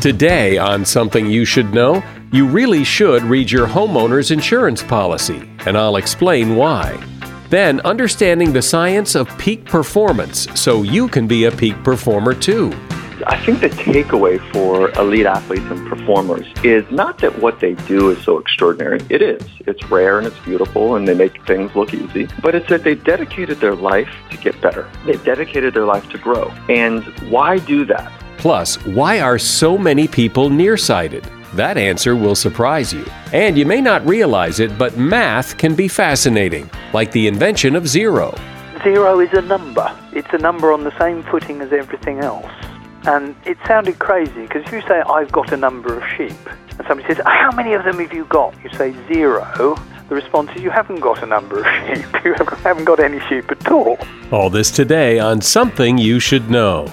Today, on Something You Should Know, you really should read your homeowner's insurance policy, and I'll explain why. Then, understanding the science of peak performance so you can be a peak performer too. I think the takeaway for elite athletes and performers is not that what they do is so extraordinary. It is. It's rare and it's beautiful and they make things look easy. But it's that they dedicated their life to get better. They dedicated their life to grow. And why do that? Plus, why are so many people nearsighted? That answer will surprise you. And you may not realize it, but math can be fascinating, like the invention of zero. Zero is a number. It's a number on the same footing as everything else. And it sounded crazy because if you say, I've got a number of sheep, and somebody says, ah, How many of them have you got? You say zero. The response is, You haven't got a number of sheep. You haven't got any sheep at all. All this today on Something You Should Know.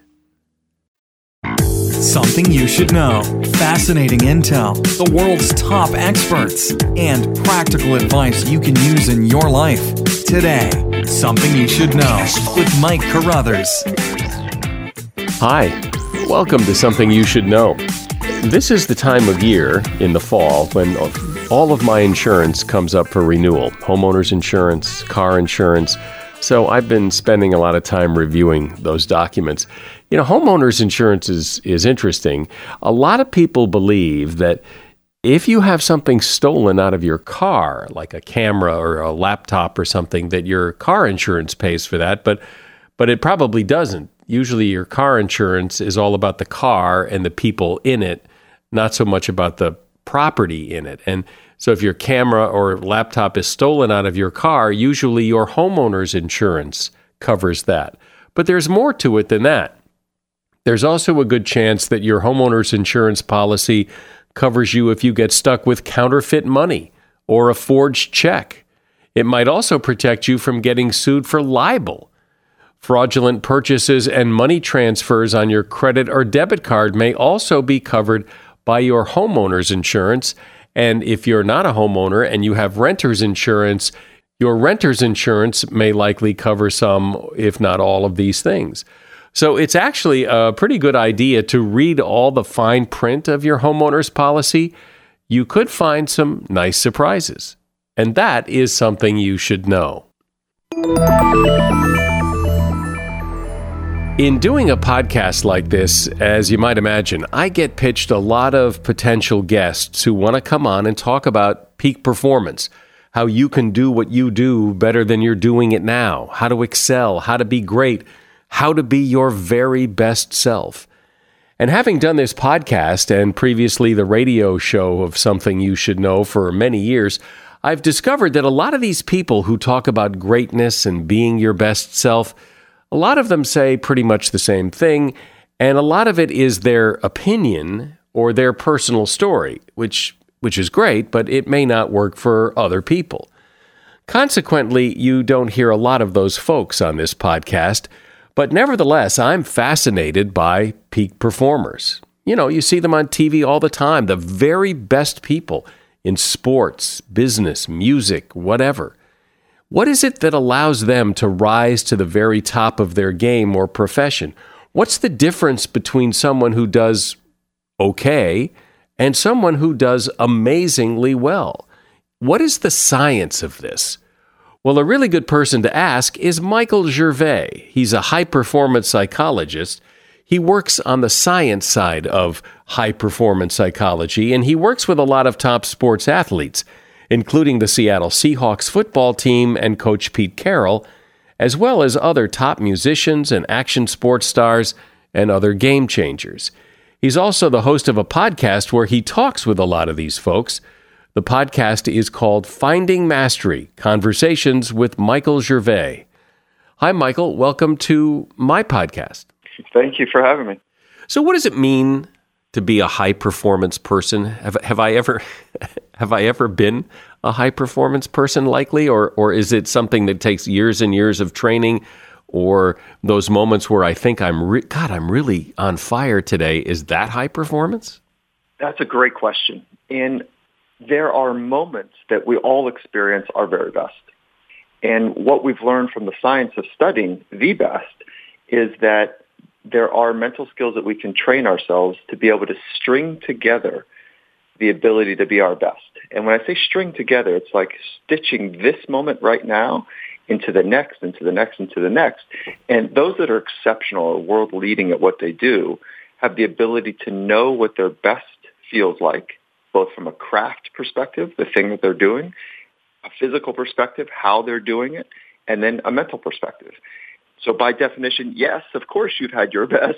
Something you should know. Fascinating intel, the world's top experts, and practical advice you can use in your life. Today, Something You Should Know with Mike Carruthers. Hi, welcome to Something You Should Know. This is the time of year in the fall when all of my insurance comes up for renewal homeowners insurance, car insurance. So I've been spending a lot of time reviewing those documents. You know, homeowners insurance is, is interesting. A lot of people believe that if you have something stolen out of your car, like a camera or a laptop or something, that your car insurance pays for that, but but it probably doesn't. Usually your car insurance is all about the car and the people in it, not so much about the property in it. And so if your camera or laptop is stolen out of your car, usually your homeowner's insurance covers that. But there's more to it than that. There's also a good chance that your homeowner's insurance policy covers you if you get stuck with counterfeit money or a forged check. It might also protect you from getting sued for libel. Fraudulent purchases and money transfers on your credit or debit card may also be covered by your homeowner's insurance. And if you're not a homeowner and you have renter's insurance, your renter's insurance may likely cover some, if not all, of these things. So it's actually a pretty good idea to read all the fine print of your homeowner's policy. You could find some nice surprises. And that is something you should know. In doing a podcast like this, as you might imagine, I get pitched a lot of potential guests who want to come on and talk about peak performance, how you can do what you do better than you're doing it now, how to excel, how to be great how to be your very best self. And having done this podcast and previously the radio show of Something You Should Know for many years, I've discovered that a lot of these people who talk about greatness and being your best self, a lot of them say pretty much the same thing, and a lot of it is their opinion or their personal story, which which is great, but it may not work for other people. Consequently, you don't hear a lot of those folks on this podcast, but nevertheless, I'm fascinated by peak performers. You know, you see them on TV all the time, the very best people in sports, business, music, whatever. What is it that allows them to rise to the very top of their game or profession? What's the difference between someone who does okay and someone who does amazingly well? What is the science of this? Well, a really good person to ask is Michael Gervais. He's a high performance psychologist he works on the science side of high performance psychology, and he works with a lot of top sports athletes, including the Seattle Seahawks football team and coach Pete Carroll, as well as other top musicians and action sports stars and other game changers. He's also the host of a podcast where he talks with a lot of these folks. The podcast is called Finding Mastery Conversations with Michael Gervais. Hi, Michael. Welcome to my podcast. Thank you for having me. So, what does it mean to be a high performance person? Have, have I ever have I ever been a high performance person? Likely, or or is it something that takes years and years of training? Or those moments where I think I'm re- God, I'm really on fire today. Is that high performance? That's a great question. And there are moments that we all experience our very best. And what we've learned from the science of studying the best is that there are mental skills that we can train ourselves to be able to string together the ability to be our best. And when I say string together, it's like stitching this moment right now into the next, into the next, into the next. And those that are exceptional or world leading at what they do have the ability to know what their best feels like, both from a craft perspective, the thing that they're doing, a physical perspective, how they're doing it, and then a mental perspective. So by definition, yes, of course you've had your best.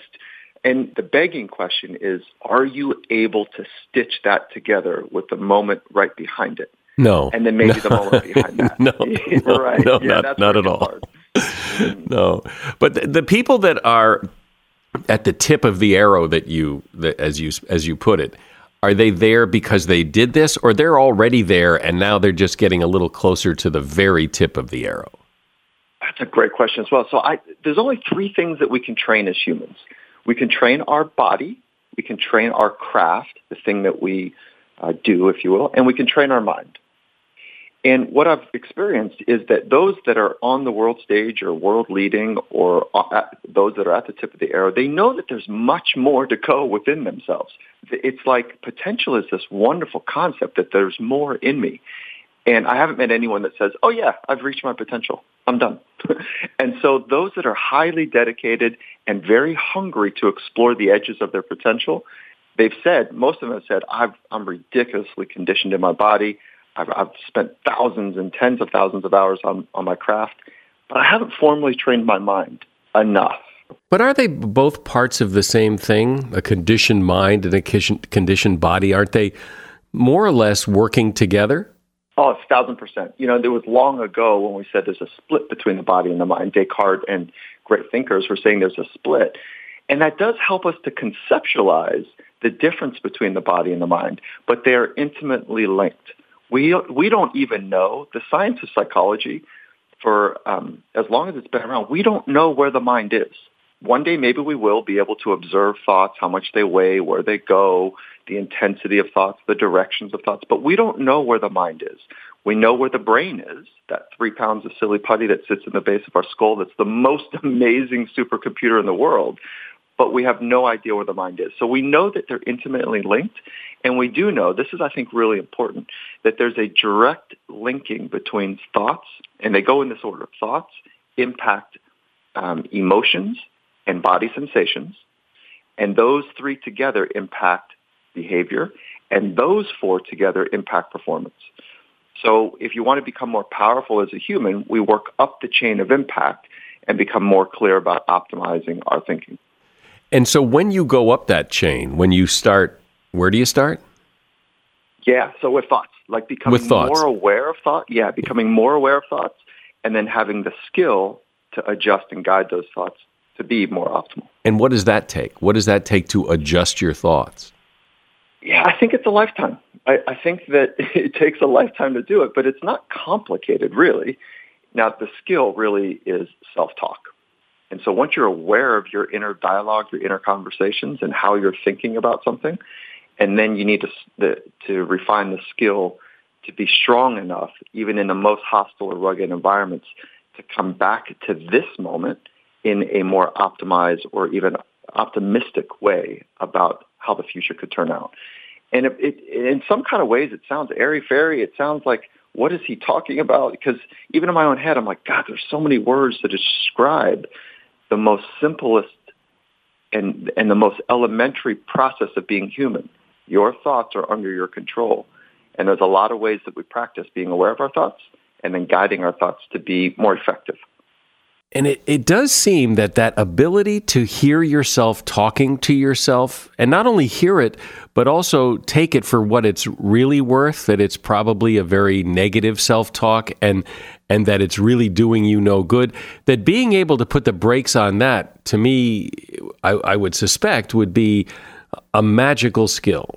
And the begging question is, are you able to stitch that together with the moment right behind it? No. And then maybe no. the moment behind that. no, no, right. no yeah, not, not at all. no. But the, the, people that are at the tip of the arrow that you, that, as you, as you put it, are they there because they did this or they're already there and now they're just getting a little closer to the very tip of the arrow? That's a great question as well. So I, there's only three things that we can train as humans. We can train our body, we can train our craft, the thing that we uh, do, if you will, and we can train our mind. And what I've experienced is that those that are on the world stage or world leading or at, those that are at the tip of the arrow, they know that there's much more to go within themselves. It's like potential is this wonderful concept that there's more in me. And I haven't met anyone that says, oh yeah, I've reached my potential. I'm done. and so those that are highly dedicated and very hungry to explore the edges of their potential, they've said, most of them have said, i am ridiculously conditioned in my body. I've, I've spent thousands and tens of thousands of hours on, on my craft, but I haven't formally trained my mind enough. But are they both parts of the same thing? A conditioned mind and a conditioned body, aren't they more or less working together? Oh, it's thousand percent. You know, there was long ago when we said there's a split between the body and the mind. Descartes and great thinkers were saying there's a split. And that does help us to conceptualize the difference between the body and the mind, but they are intimately linked. We, we don't even know, the science of psychology, for um, as long as it's been around, we don't know where the mind is. One day maybe we will be able to observe thoughts, how much they weigh, where they go, the intensity of thoughts, the directions of thoughts, but we don't know where the mind is. We know where the brain is, that three pounds of silly putty that sits in the base of our skull that's the most amazing supercomputer in the world, but we have no idea where the mind is. So we know that they're intimately linked, and we do know, this is I think really important, that there's a direct linking between thoughts, and they go in this order, thoughts impact um, emotions and body sensations, and those three together impact behavior, and those four together impact performance. So if you want to become more powerful as a human, we work up the chain of impact and become more clear about optimizing our thinking. And so when you go up that chain, when you start, where do you start? Yeah, so with thoughts, like becoming more aware of thought. Yeah, becoming more aware of thoughts, and then having the skill to adjust and guide those thoughts to be more optimal. And what does that take? What does that take to adjust your thoughts? Yeah, I think it's a lifetime. I, I think that it takes a lifetime to do it, but it's not complicated, really. Now, the skill really is self-talk. And so once you're aware of your inner dialogue, your inner conversations, and how you're thinking about something, and then you need to, the, to refine the skill to be strong enough, even in the most hostile or rugged environments, to come back to this moment in a more optimized or even optimistic way about how the future could turn out. And it, it, in some kind of ways, it sounds airy-fairy. It sounds like, what is he talking about? Because even in my own head, I'm like, God, there's so many words to describe the most simplest and, and the most elementary process of being human. Your thoughts are under your control. And there's a lot of ways that we practice being aware of our thoughts and then guiding our thoughts to be more effective. And it, it does seem that that ability to hear yourself talking to yourself and not only hear it, but also take it for what it's really worth, that it's probably a very negative self talk and, and that it's really doing you no good, that being able to put the brakes on that, to me, I, I would suspect would be a magical skill.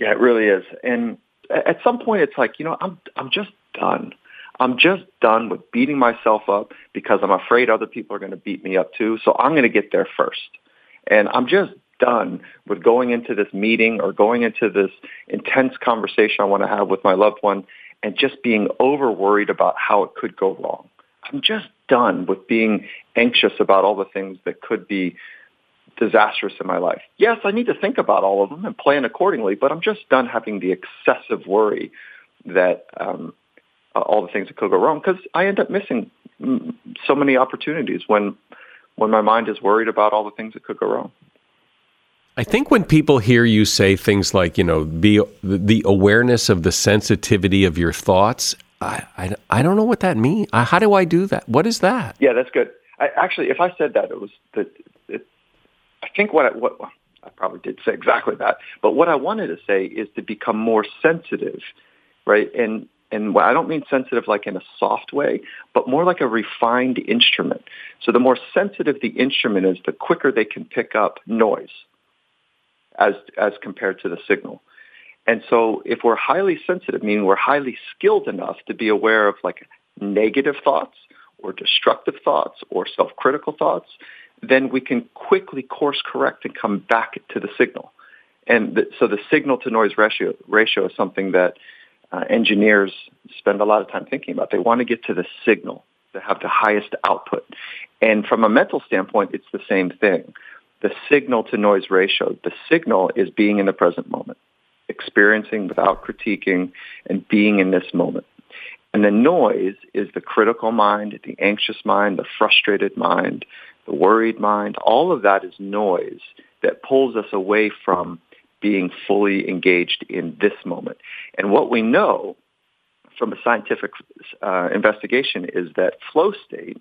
Yeah, it really is. And at some point, it's like, you know, I'm, I'm just done. I'm just done with beating myself up because I'm afraid other people are going to beat me up too. So I'm going to get there first. And I'm just done with going into this meeting or going into this intense conversation I want to have with my loved one and just being over worried about how it could go wrong. I'm just done with being anxious about all the things that could be disastrous in my life. Yes, I need to think about all of them and plan accordingly, but I'm just done having the excessive worry that um, uh, all the things that could go wrong because I end up missing so many opportunities when when my mind is worried about all the things that could go wrong. I think when people hear you say things like, you know, be the awareness of the sensitivity of your thoughts, I, I, I don't know what that means. How do I do that? What is that? Yeah, that's good. I, actually, if I said that, it was that. It, I think what I, what I probably did say exactly that, but what I wanted to say is to become more sensitive, right? And and I don't mean sensitive like in a soft way, but more like a refined instrument. So the more sensitive the instrument is, the quicker they can pick up noise as, as compared to the signal. And so if we're highly sensitive, meaning we're highly skilled enough to be aware of like negative thoughts or destructive thoughts or self-critical thoughts, then we can quickly course correct and come back to the signal. And so the signal to noise ratio, ratio is something that uh, engineers spend a lot of time thinking about. They want to get to the signal to have the highest output. And from a mental standpoint, it's the same thing. The signal to noise ratio, the signal is being in the present moment, experiencing without critiquing and being in this moment. And the noise is the critical mind, the anxious mind, the frustrated mind, the worried mind. All of that is noise that pulls us away from being fully engaged in this moment. And what we know from a scientific uh, investigation is that flow state,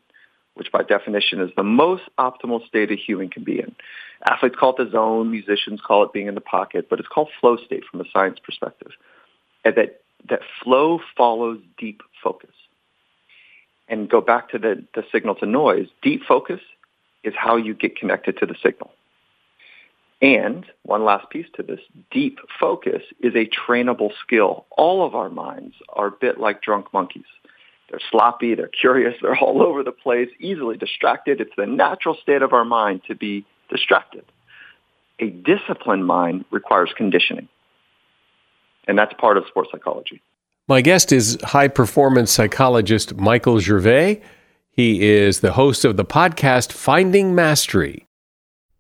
which by definition is the most optimal state a human can be in. Athletes call it the zone, musicians call it being in the pocket, but it's called flow state from a science perspective. And that, that flow follows deep focus. And go back to the, the signal to noise, deep focus is how you get connected to the signal. And one last piece to this, deep focus is a trainable skill. All of our minds are a bit like drunk monkeys. They're sloppy, they're curious, they're all over the place, easily distracted. It's the natural state of our mind to be distracted. A disciplined mind requires conditioning. And that's part of sports psychology. My guest is high performance psychologist Michael Gervais. He is the host of the podcast Finding Mastery.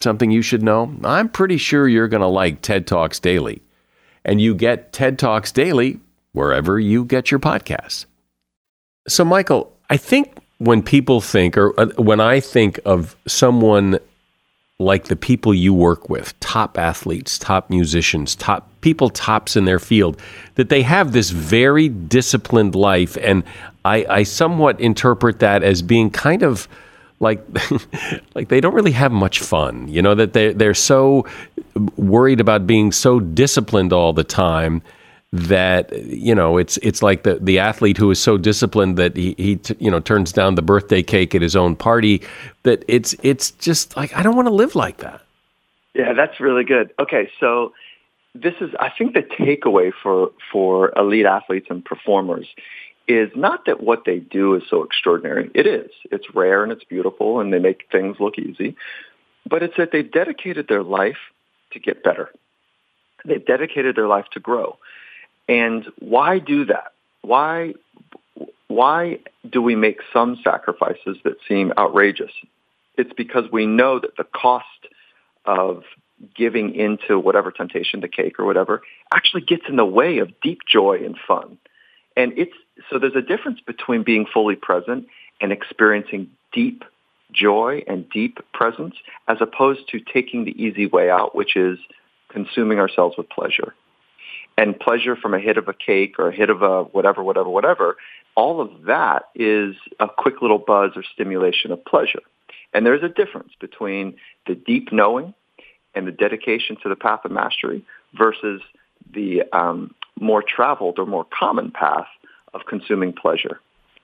something you should know? I'm pretty sure you're going to like TED Talks Daily. And you get TED Talks Daily wherever you get your podcasts. So, Michael, I think when people think, or uh, when I think of someone like the people you work with, top athletes, top musicians, top people tops in their field, that they have this very disciplined life. And I, I somewhat interpret that as being kind of like like they don't really have much fun you know that they they're so worried about being so disciplined all the time that you know it's it's like the the athlete who is so disciplined that he he you know turns down the birthday cake at his own party that it's it's just like I don't want to live like that. Yeah, that's really good. Okay, so this is I think the takeaway for for elite athletes and performers is not that what they do is so extraordinary. It is. It's rare and it's beautiful and they make things look easy. But it's that they've dedicated their life to get better. They've dedicated their life to grow. And why do that? Why why do we make some sacrifices that seem outrageous? It's because we know that the cost of giving into whatever temptation, the cake or whatever, actually gets in the way of deep joy and fun. And it's so there's a difference between being fully present and experiencing deep joy and deep presence as opposed to taking the easy way out, which is consuming ourselves with pleasure. And pleasure from a hit of a cake or a hit of a whatever, whatever, whatever, all of that is a quick little buzz or stimulation of pleasure. And there's a difference between the deep knowing and the dedication to the path of mastery versus the um, more traveled or more common path of consuming pleasure.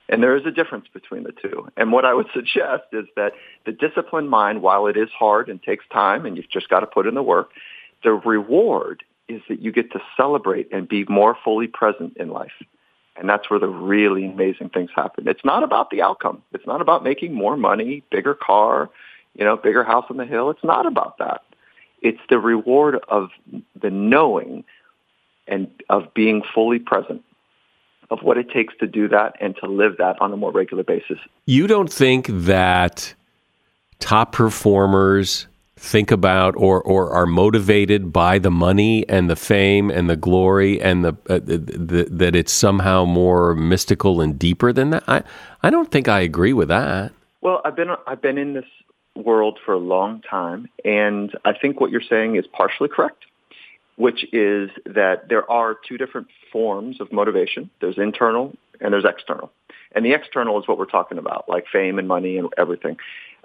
And there is a difference between the two. And what I would suggest is that the disciplined mind, while it is hard and takes time and you've just got to put in the work, the reward is that you get to celebrate and be more fully present in life. And that's where the really amazing things happen. It's not about the outcome. It's not about making more money, bigger car, you know, bigger house on the hill. It's not about that. It's the reward of the knowing and of being fully present of what it takes to do that and to live that on a more regular basis. You don't think that top performers think about or, or are motivated by the money and the fame and the glory and the, uh, the, the, that it's somehow more mystical and deeper than that? I, I don't think I agree with that. Well, I've been I've been in this world for a long time, and I think what you're saying is partially correct which is that there are two different forms of motivation. There's internal and there's external. And the external is what we're talking about, like fame and money and everything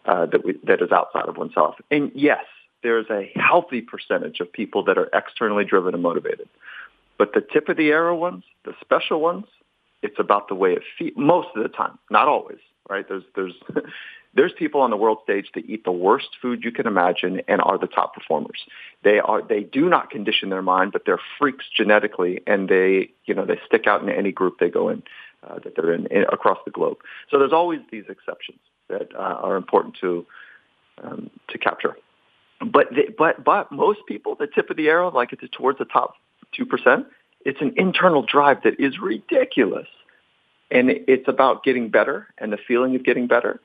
uh, that, we, that is outside of oneself. And yes, there's a healthy percentage of people that are externally driven and motivated. But the tip of the arrow ones, the special ones, it's about the way it feels most of the time, not always, right? There's, there's, there's people on the world stage that eat the worst food you can imagine and are the top performers. They are they do not condition their mind, but they're freaks genetically, and they you know they stick out in any group they go in uh, that they're in, in, across the globe. So there's always these exceptions that uh, are important to um, to capture. But the, but but most people, the tip of the arrow, like it's towards the top two percent. It's an internal drive that is ridiculous, and it's about getting better and the feeling of getting better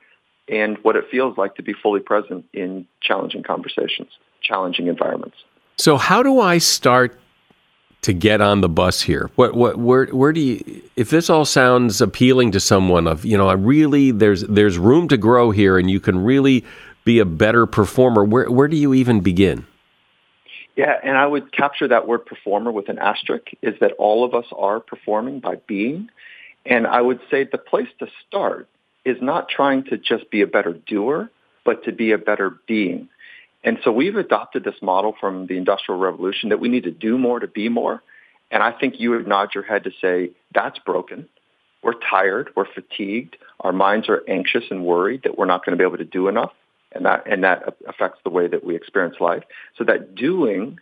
and what it feels like to be fully present in challenging conversations, challenging environments. So, how do I start to get on the bus here? What, what, where, where do you? If this all sounds appealing to someone, of you know, I really there's there's room to grow here, and you can really be a better performer. Where, where do you even begin? Yeah, and I would capture that word performer with an asterisk, is that all of us are performing by being. And I would say the place to start is not trying to just be a better doer, but to be a better being. And so we've adopted this model from the Industrial Revolution that we need to do more to be more. And I think you would nod your head to say, that's broken. We're tired. We're fatigued. Our minds are anxious and worried that we're not going to be able to do enough. And that, and that affects the way that we experience life. So that doing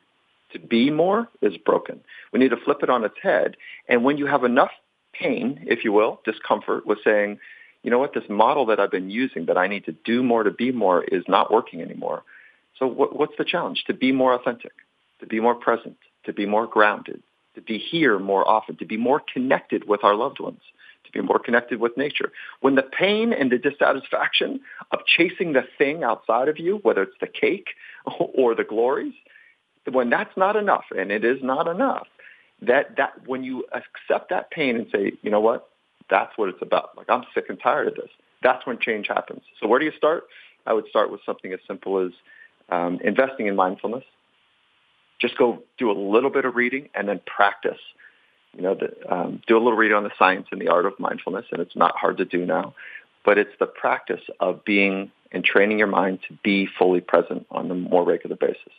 to be more is broken. We need to flip it on its head. And when you have enough pain, if you will, discomfort with saying, you know what, this model that I've been using that I need to do more to be more is not working anymore. So what, what's the challenge? To be more authentic, to be more present, to be more grounded, to be here more often, to be more connected with our loved ones, to be more connected with nature. When the pain and the dissatisfaction of chasing the thing outside of you, whether it's the cake or the glories, when that's not enough, and it is not enough, that, that when you accept that pain and say, you know what, that's what it's about. Like I'm sick and tired of this. That's when change happens. So where do you start? I would start with something as simple as um, investing in mindfulness. Just go do a little bit of reading and then practice. You know, the, um, do a little reading on the science and the art of mindfulness, and it's not hard to do now. But it's the practice of being and training your mind to be fully present on a more regular basis.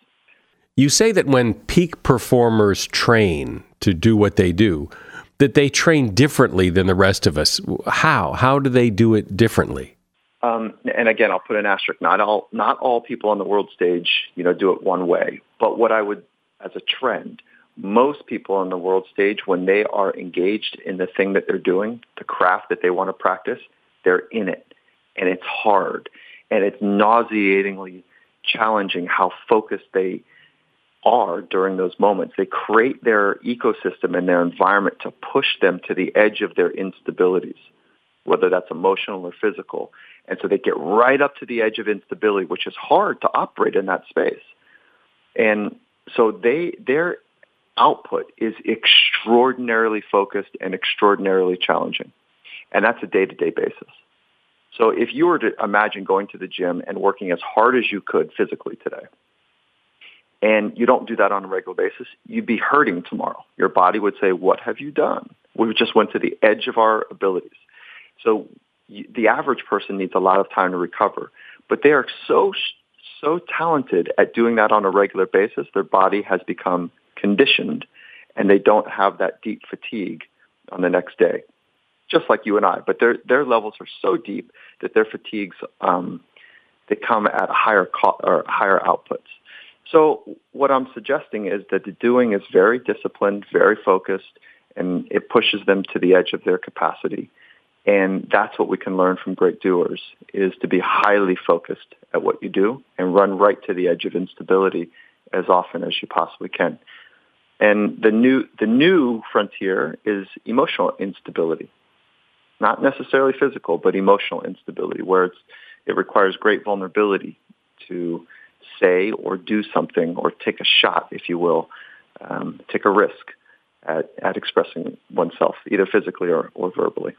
You say that when peak performers train to do what they do, that they train differently than the rest of us. How? How do they do it differently? Um, and again, I'll put an asterisk. Not all, not all people on the world stage, you know, do it one way. But what I would, as a trend, most people on the world stage, when they are engaged in the thing that they're doing, the craft that they want to practice, they're in it, and it's hard, and it's nauseatingly challenging how focused they are during those moments. They create their ecosystem and their environment to push them to the edge of their instabilities, whether that's emotional or physical. And so they get right up to the edge of instability, which is hard to operate in that space. And so they, their output is extraordinarily focused and extraordinarily challenging. And that's a day-to-day basis. So if you were to imagine going to the gym and working as hard as you could physically today, and you don't do that on a regular basis, you'd be hurting tomorrow. Your body would say, what have you done? We just went to the edge of our abilities. So the average person needs a lot of time to recover, but they are so, so talented at doing that on a regular basis. Their body has become conditioned and they don't have that deep fatigue on the next day, just like you and I. But their, their levels are so deep that their fatigues, um, they come at higher co- or higher outputs. So what I'm suggesting is that the doing is very disciplined, very focused, and it pushes them to the edge of their capacity. And that's what we can learn from great doers is to be highly focused at what you do and run right to the edge of instability as often as you possibly can. And the new, the new frontier is emotional instability. Not necessarily physical, but emotional instability, where it's, it requires great vulnerability to say or do something or take a shot, if you will, um, take a risk at, at expressing oneself, either physically or, or verbally.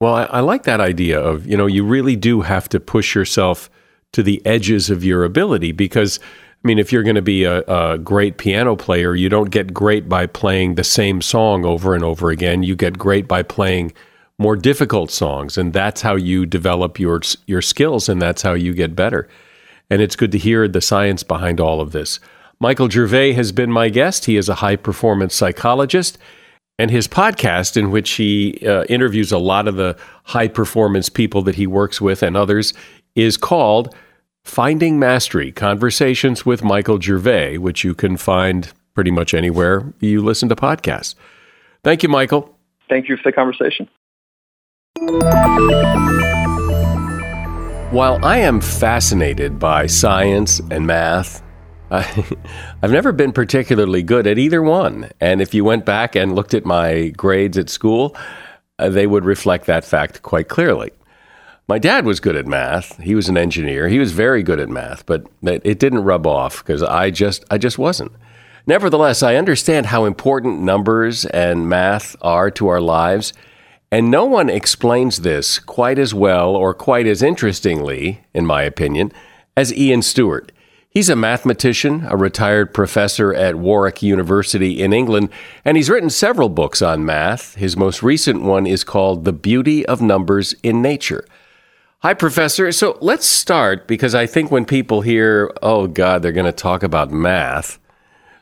Well, I, I like that idea of, you know, you really do have to push yourself to the edges of your ability because, I mean, if you're going to be a, a great piano player, you don't get great by playing the same song over and over again. You get great by playing more difficult songs, and that's how you develop your your skills, and that's how you get better and it's good to hear the science behind all of this. Michael Gervais has been my guest. He is a high performance psychologist, and his podcast, in which he uh, interviews a lot of the high performance people that he works with and others, is called Finding Mastery Conversations with Michael Gervais, which you can find pretty much anywhere you listen to podcasts. Thank you, Michael. Thank you for the conversation. While I am fascinated by science and math, I, have never been particularly good at either one. And if you went back and looked at my grades at school, uh, they would reflect that fact quite clearly. My dad was good at math. He was an engineer. He was very good at math, but it didn't rub off because I just I just wasn't. Nevertheless, I understand how important numbers and math are to our lives and no one explains this quite as well or quite as interestingly, in my opinion, as Ian Stewart. He's a mathematician, a retired professor at Warwick University in England, and he's written several books on math. His most recent one is called The Beauty of Numbers in Nature. Hi, Professor. So let's start because I think when people hear, oh, God, they're going to talk about math.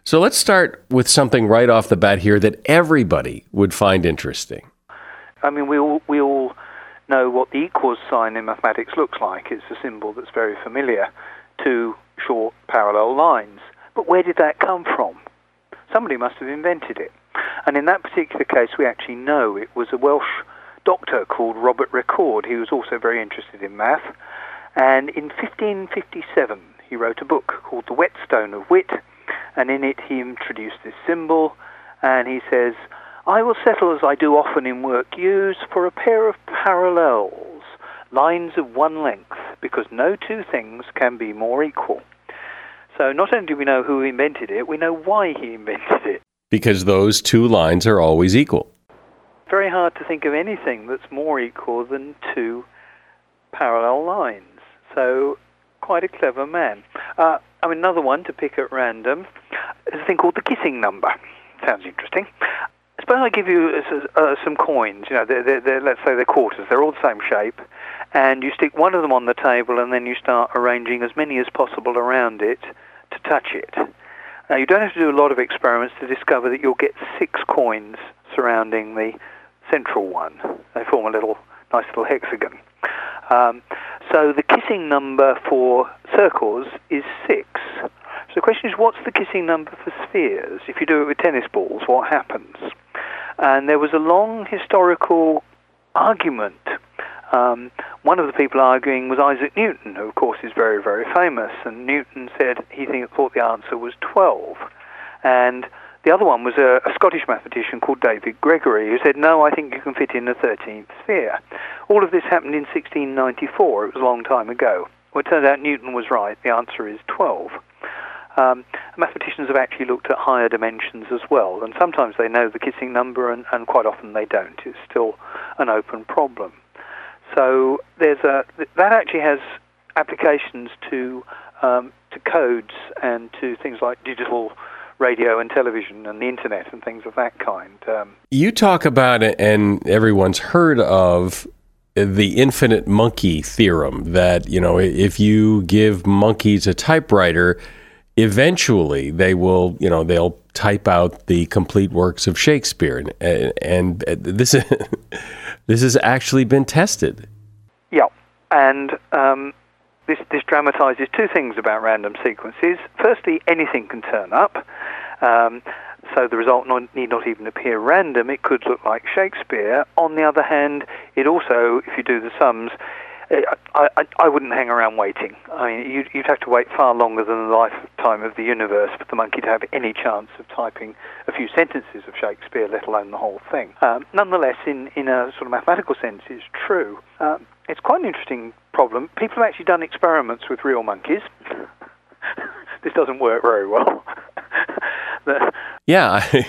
So let's start with something right off the bat here that everybody would find interesting. I mean, we all, we all know what the equals sign in mathematics looks like. It's a symbol that's very familiar to short parallel lines. But where did that come from? Somebody must have invented it. And in that particular case, we actually know it was a Welsh doctor called Robert Recorde. He was also very interested in math. And in 1557, he wrote a book called The Whetstone of Wit. And in it, he introduced this symbol. And he says, I will settle as I do often in work use for a pair of parallels, lines of one length, because no two things can be more equal. So not only do we know who invented it, we know why he invented it. Because those two lines are always equal. Very hard to think of anything that's more equal than two parallel lines. So quite a clever man. Uh, another one to pick at random is a thing called the kissing number. Sounds interesting. Suppose I give you uh, some coins. You know, they're, they're, they're, let's say they're quarters. They're all the same shape, and you stick one of them on the table, and then you start arranging as many as possible around it to touch it. Now, you don't have to do a lot of experiments to discover that you'll get six coins surrounding the central one. They form a little nice little hexagon. Um, so the kissing number for circles is six. So the question is, what's the kissing number for spheres? If you do it with tennis balls, what happens? And there was a long historical argument um, one of the people arguing was Isaac Newton, who of course is very, very famous. And Newton said he thought the answer was 12. And the other one was a, a, Scottish mathematician called David Gregory, who said, no, I think you can fit in a 13th sphere. All of this happened in 1694. It was a long time ago. Well, it turned out Newton was right. The answer is 12. Um, mathematicians have actually looked at higher dimensions as well, and sometimes they know the kissing number, and, and quite often they don't. It's still an open problem. So there's a that actually has applications to um, to codes and to things like digital radio and television and the internet and things of that kind. Um, you talk about it, and everyone's heard of the infinite monkey theorem that you know if you give monkeys a typewriter eventually they will you know they'll type out the complete works of Shakespeare. And, and this this has actually been tested. Yeah. And um, this this dramatizes two things about random sequences. Firstly anything can turn up. Um, so the result not, need not even appear random. It could look like Shakespeare. On the other hand, it also, if you do the sums, I, I, I wouldn't hang around waiting. I mean, you'd, you'd have to wait far longer than the lifetime of the universe for the monkey to have any chance of typing a few sentences of Shakespeare, let alone the whole thing. Um, nonetheless, in, in a sort of mathematical sense, it's true. Um, it's quite an interesting problem. People have actually done experiments with real monkeys. this doesn't work very well. yeah, I,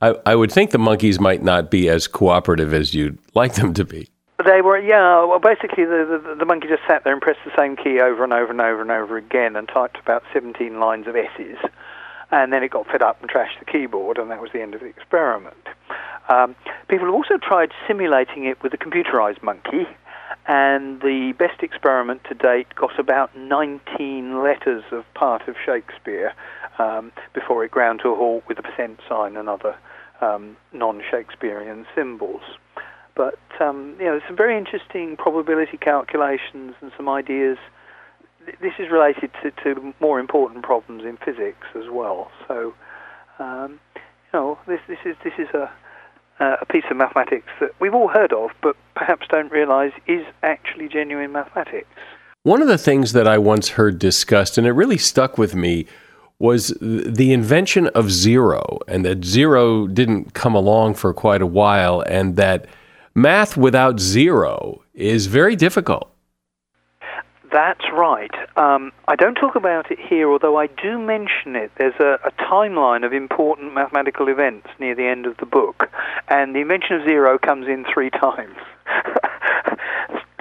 I, I would think the monkeys might not be as cooperative as you'd like them to be. They were, yeah. Well, basically, the, the, the monkey just sat there and pressed the same key over and over and over and over again, and typed about 17 lines of S's, and then it got fed up and trashed the keyboard, and that was the end of the experiment. Um, people have also tried simulating it with a computerized monkey, and the best experiment to date got about 19 letters of part of Shakespeare um, before it ground to a halt with a percent sign and other um, non-Shakespearean symbols. But um, you know, some very interesting probability calculations and some ideas. This is related to, to more important problems in physics as well. So, um, you know, this this is this is a a piece of mathematics that we've all heard of, but perhaps don't realise is actually genuine mathematics. One of the things that I once heard discussed, and it really stuck with me, was the invention of zero, and that zero didn't come along for quite a while, and that math without zero is very difficult. That's right. Um, I don't talk about it here, although I do mention it. There's a, a, timeline of important mathematical events near the end of the book, and the invention of zero comes in three times.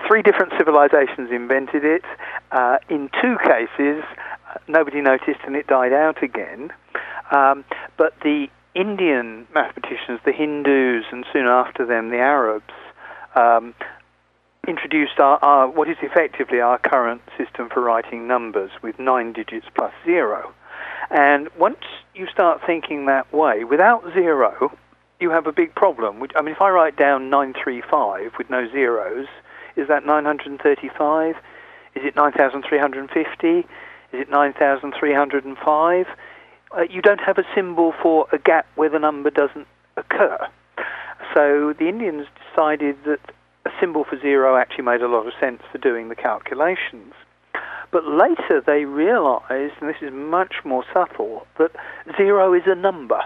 three different civilizations invented it. Uh, in two cases, nobody noticed and it died out again. Um, but the Indian mathematicians, the Hindus, and soon after them the Arabs, um, introduced our, our, what is effectively our current system for writing numbers with nine digits plus zero. And once you start thinking that way, without zero, you have a big problem. I mean, if I write down 935 with no zeros, is that 935? Is it 9,350? Is it 9,305? Uh, you don't have a symbol for a gap where the number doesn't occur. So the Indians decided that a symbol for zero actually made a lot of sense for doing the calculations. But later they realized, and this is much more subtle, that zero is a number.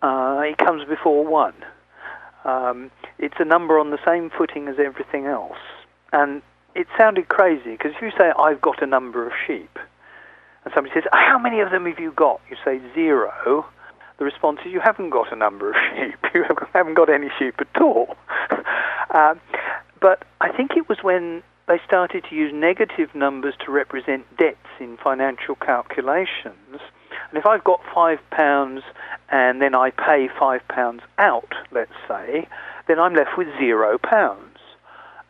Uh, it comes before one. Um, it's a number on the same footing as everything else. And it sounded crazy because if you say, I've got a number of sheep, and somebody says, How many of them have you got? You say zero. The response is, You haven't got a number of sheep. You haven't got any sheep at all. um, but I think it was when they started to use negative numbers to represent debts in financial calculations. And if I've got five pounds and then I pay five pounds out, let's say, then I'm left with zero pounds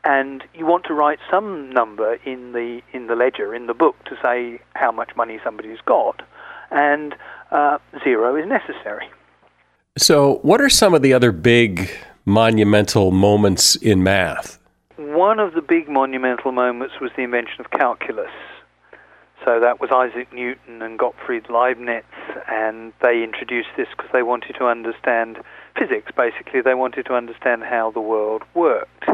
and you want to write some number in the in the ledger in the book to say how much money somebody's got, and uh, zero is necessary. So, what are some of the other big monumental moments in math? One of the big monumental moments was the invention of calculus. So that was Isaac Newton and Gottfried Leibniz, and they introduced this because they wanted to understand physics. Basically, they wanted to understand how the world worked.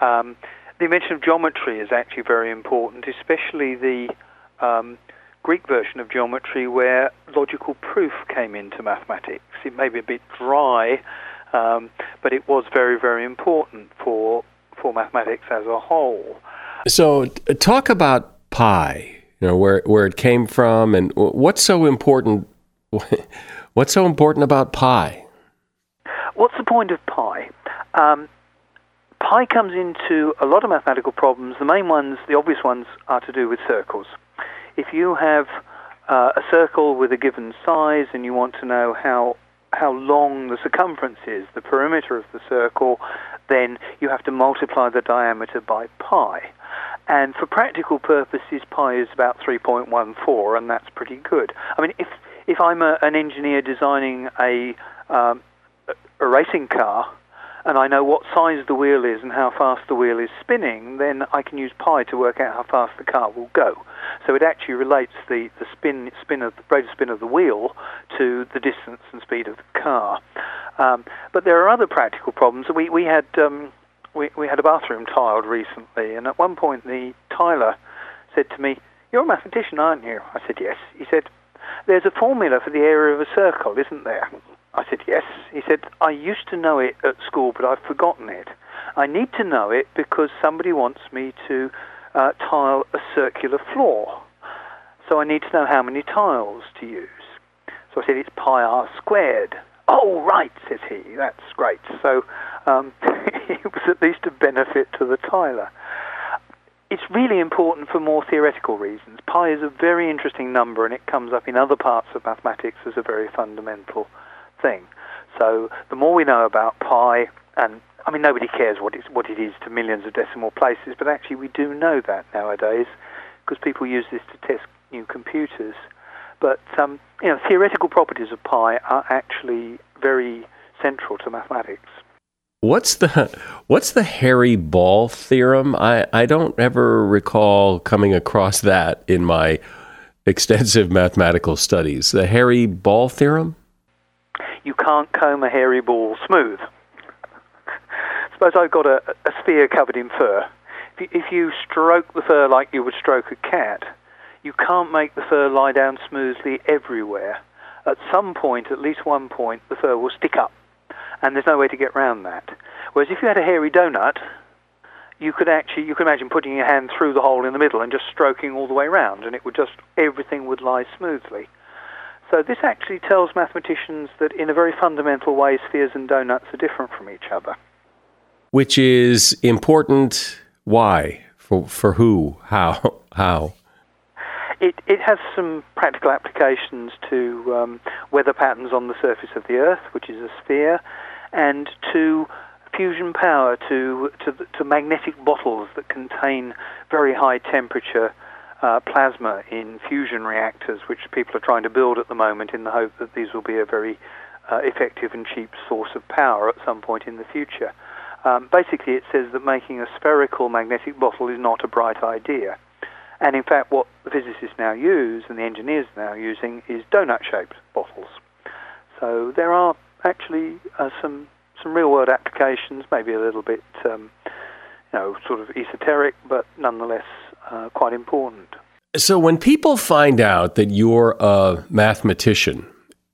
Um, the invention of geometry is actually very important, especially the um, Greek version of geometry where logical proof came into mathematics. It may be a bit dry, um, but it was very, very important for for mathematics as a whole. So, talk about pi. You know where where it came from, and what's so important. What's so important about pi? What's the point of pi? Um, pi comes into a lot of mathematical problems. The main ones, the obvious ones, are to do with circles. If you have uh, a circle with a given size and you want to know how how long the circumference is, the perimeter of the circle, then you have to multiply the diameter by pi. And for practical purposes, pi is about 3.14, and that's pretty good. I mean, if if I'm a, an engineer designing a um, a racing car, and I know what size the wheel is and how fast the wheel is spinning, then I can use pi to work out how fast the car will go. So it actually relates the, the spin, spin of the rate of spin of the wheel to the distance and speed of the car. Um, but there are other practical problems. We, we had um, we, we had a bathroom tiled recently, and at one point the tiler said to me, "You're a mathematician, aren't you?" I said, "Yes." He said, "There's a formula for the area of a circle, isn't there?" I said, Yes. He said, I used to know it at school, but I've forgotten it. I need to know it because somebody wants me to uh, tile a circular floor. So I need to know how many tiles to use. So I said, It's pi r squared. Oh, right, says he. That's great. So um, it was at least a benefit to the tiler. It's really important for more theoretical reasons. Pi is a very interesting number and it comes up in other parts of mathematics as a very fundamental thing. So the more we know about pi, and I mean nobody cares what it's what it is to millions of decimal places, but actually we do know that nowadays because people use this to test new computers. But um, you know, theoretical properties of pi are actually very central to mathematics. What's the what's the hairy ball theorem? I, I don't ever recall coming across that in my extensive mathematical studies. The hairy ball theorem? You can't comb a hairy ball smooth. Suppose I've got a, a sphere covered in fur. If you, if you stroke the fur like you would stroke a cat, you can't make the fur lie down smoothly everywhere. At some point, at least one point, the fur will stick up, and there's no way to get around that. Whereas if you had a hairy donut, you could actually you could imagine putting your hand through the hole in the middle and just stroking all the way around, and it would just everything would lie smoothly. So this actually tells mathematicians that in a very fundamental way, spheres and donuts are different from each other. Which is important. Why? For, for who? How? How? it, it has some practical applications to um, weather patterns on the surface of the Earth, which is a sphere, and to fusion power, to, to, to magnetic bottles that contain very high temperature uh, plasma in fusion reactors, which people are trying to build at the moment in the hope that these will be a very uh, effective and cheap source of power at some point in the future. Um, basically, it says that making a spherical magnetic bottle is not a bright idea. And in fact, what the physicists now use and the engineers are now using is donut shaped bottles. So there are actually uh, some, some real world applications, maybe a little bit um, you know, sort of esoteric, but nonetheless uh, quite important. So when people find out that you're a mathematician,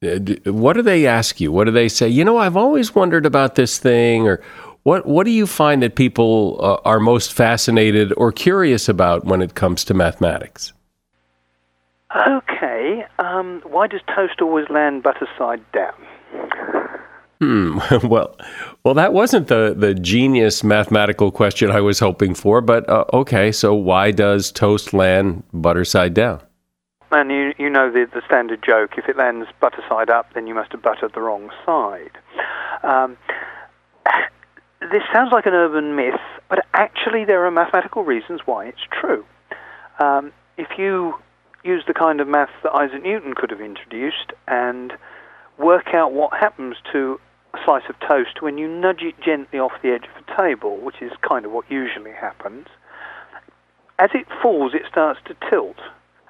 uh, what do they ask you? What do they say? You know, I've always wondered about this thing, or what? What do you find that people uh, are most fascinated or curious about when it comes to mathematics? Okay, um, why does toast always land butter side down? Hmm. Well, well, that wasn't the the genius mathematical question I was hoping for. But uh, okay, so why does toast land butter side down? And you, you know the, the standard joke if it lands butter side up, then you must have buttered the wrong side. Um, this sounds like an urban myth, but actually there are mathematical reasons why it's true. Um, if you use the kind of math that Isaac Newton could have introduced and work out what happens to slice of toast when you nudge it gently off the edge of the table, which is kind of what usually happens, as it falls, it starts to tilt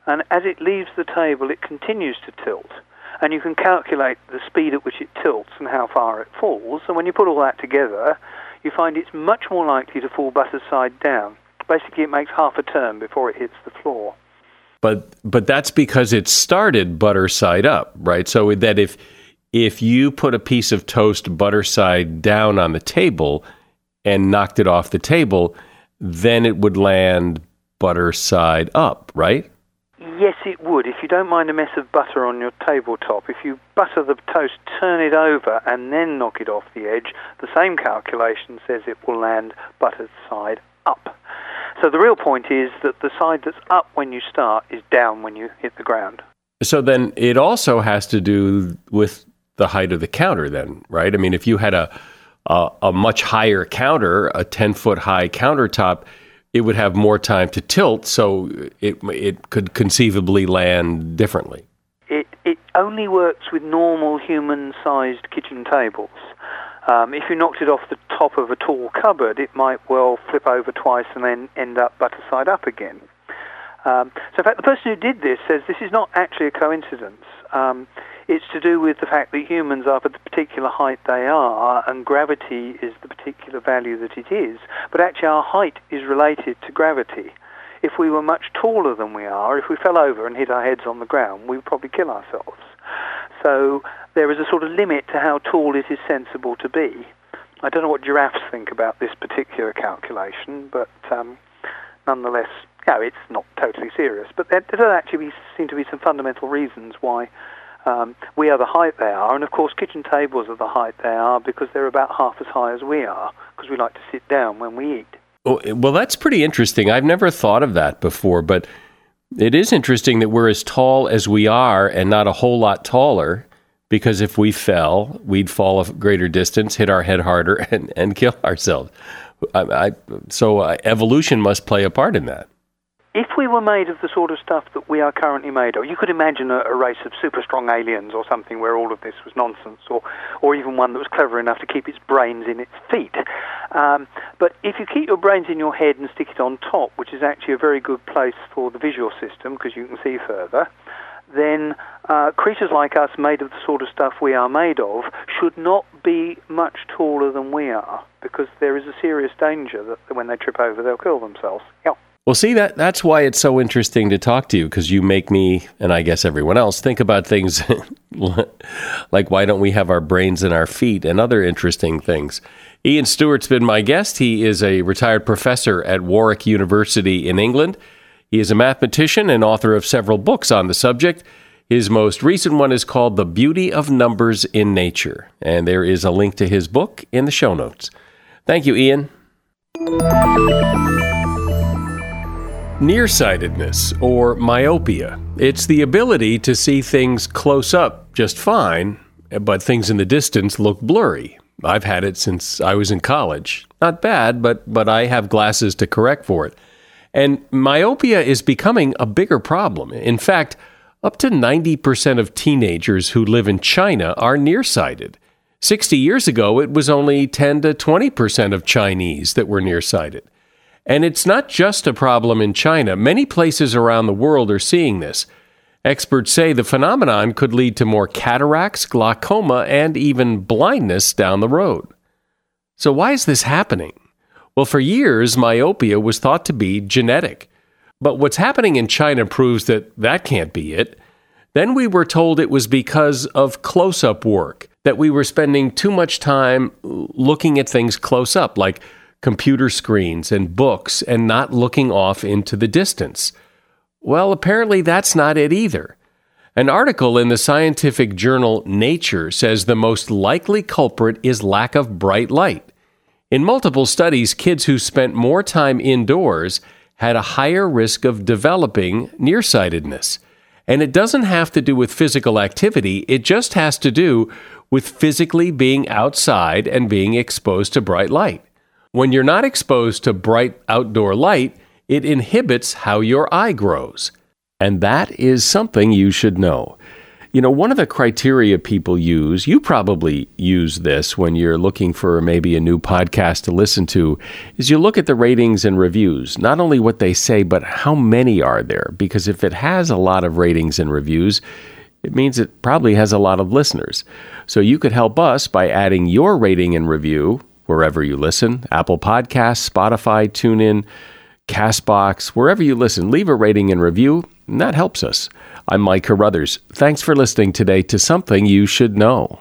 and as it leaves the table, it continues to tilt. And you can calculate the speed at which it tilts and how far it falls. And when you put all that together, you find it's much more likely to fall butter side down. Basically, it makes half a turn before it hits the floor. But but that's because it started butter side up, right? So that if if you put a piece of toast butter side down on the table and knocked it off the table, then it would land butter side up, right? Yes, it would. If you don't mind a mess of butter on your tabletop, if you butter the toast, turn it over, and then knock it off the edge, the same calculation says it will land buttered side up. So the real point is that the side that's up when you start is down when you hit the ground. So then it also has to do with the height of the counter, then, right? I mean, if you had a a, a much higher counter, a ten foot high countertop, it would have more time to tilt, so it it could conceivably land differently. It it only works with normal human-sized kitchen tables. Um, if you knocked it off the top of a tall cupboard, it might well flip over twice and then end up butter side up again. Um, so, in fact, the person who did this says this is not actually a coincidence. Um, it's to do with the fact that humans are at the particular height they are, and gravity is the particular value that it is. But actually, our height is related to gravity. If we were much taller than we are, if we fell over and hit our heads on the ground, we would probably kill ourselves. So there is a sort of limit to how tall it is sensible to be. I don't know what giraffes think about this particular calculation, but um, nonetheless, no, it's not totally serious. But there, there actually seem to be some fundamental reasons why um, we are the height they are, and of course, kitchen tables are the height they are because they're about half as high as we are because we like to sit down when we eat. Well, that's pretty interesting. I've never thought of that before, but it is interesting that we're as tall as we are and not a whole lot taller because if we fell, we'd fall a greater distance, hit our head harder, and, and kill ourselves. I, I, so uh, evolution must play a part in that if we were made of the sort of stuff that we are currently made of, you could imagine a, a, race of super strong aliens or something where all of this was nonsense, or, or even one that was clever enough to keep its brains in its feet. Um, but if you keep your brains in your head and stick it on top, which is actually a very good place for the visual system because you can see further, then uh, creatures like us, made of the sort of stuff we are made of, should not be much taller than we are because there is a serious danger that when they trip over, they'll kill themselves. Yeah. Well, see that that's why it's so interesting to talk to you because you make me and I guess everyone else think about things like why don't we have our brains in our feet and other interesting things. Ian Stewart's been my guest. He is a retired professor at Warwick University in England. He is a mathematician and author of several books on the subject. His most recent one is called The Beauty of Numbers in Nature, and there is a link to his book in the show notes. Thank you, Ian. Nearsightedness or myopia. It's the ability to see things close up just fine, but things in the distance look blurry. I've had it since I was in college. Not bad, but but I have glasses to correct for it. And myopia is becoming a bigger problem. In fact, up to 90% of teenagers who live in China are nearsighted. 60 years ago, it was only 10 to 20% of Chinese that were nearsighted. And it's not just a problem in China. Many places around the world are seeing this. Experts say the phenomenon could lead to more cataracts, glaucoma, and even blindness down the road. So, why is this happening? Well, for years, myopia was thought to be genetic. But what's happening in China proves that that can't be it. Then we were told it was because of close up work, that we were spending too much time looking at things close up, like computer screens and books and not looking off into the distance. Well, apparently that's not it either. An article in the scientific journal Nature says the most likely culprit is lack of bright light. In multiple studies, kids who spent more time indoors had a higher risk of developing nearsightedness. And it doesn't have to do with physical activity, it just has to do with physically being outside and being exposed to bright light. When you're not exposed to bright outdoor light, it inhibits how your eye grows. And that is something you should know. You know, one of the criteria people use, you probably use this when you're looking for maybe a new podcast to listen to, is you look at the ratings and reviews, not only what they say, but how many are there. Because if it has a lot of ratings and reviews, it means it probably has a lot of listeners. So you could help us by adding your rating and review wherever you listen Apple Podcasts, Spotify, TuneIn, Castbox, wherever you listen. Leave a rating and review, and that helps us. I'm Mike Carruthers. Thanks for listening today to Something You Should Know.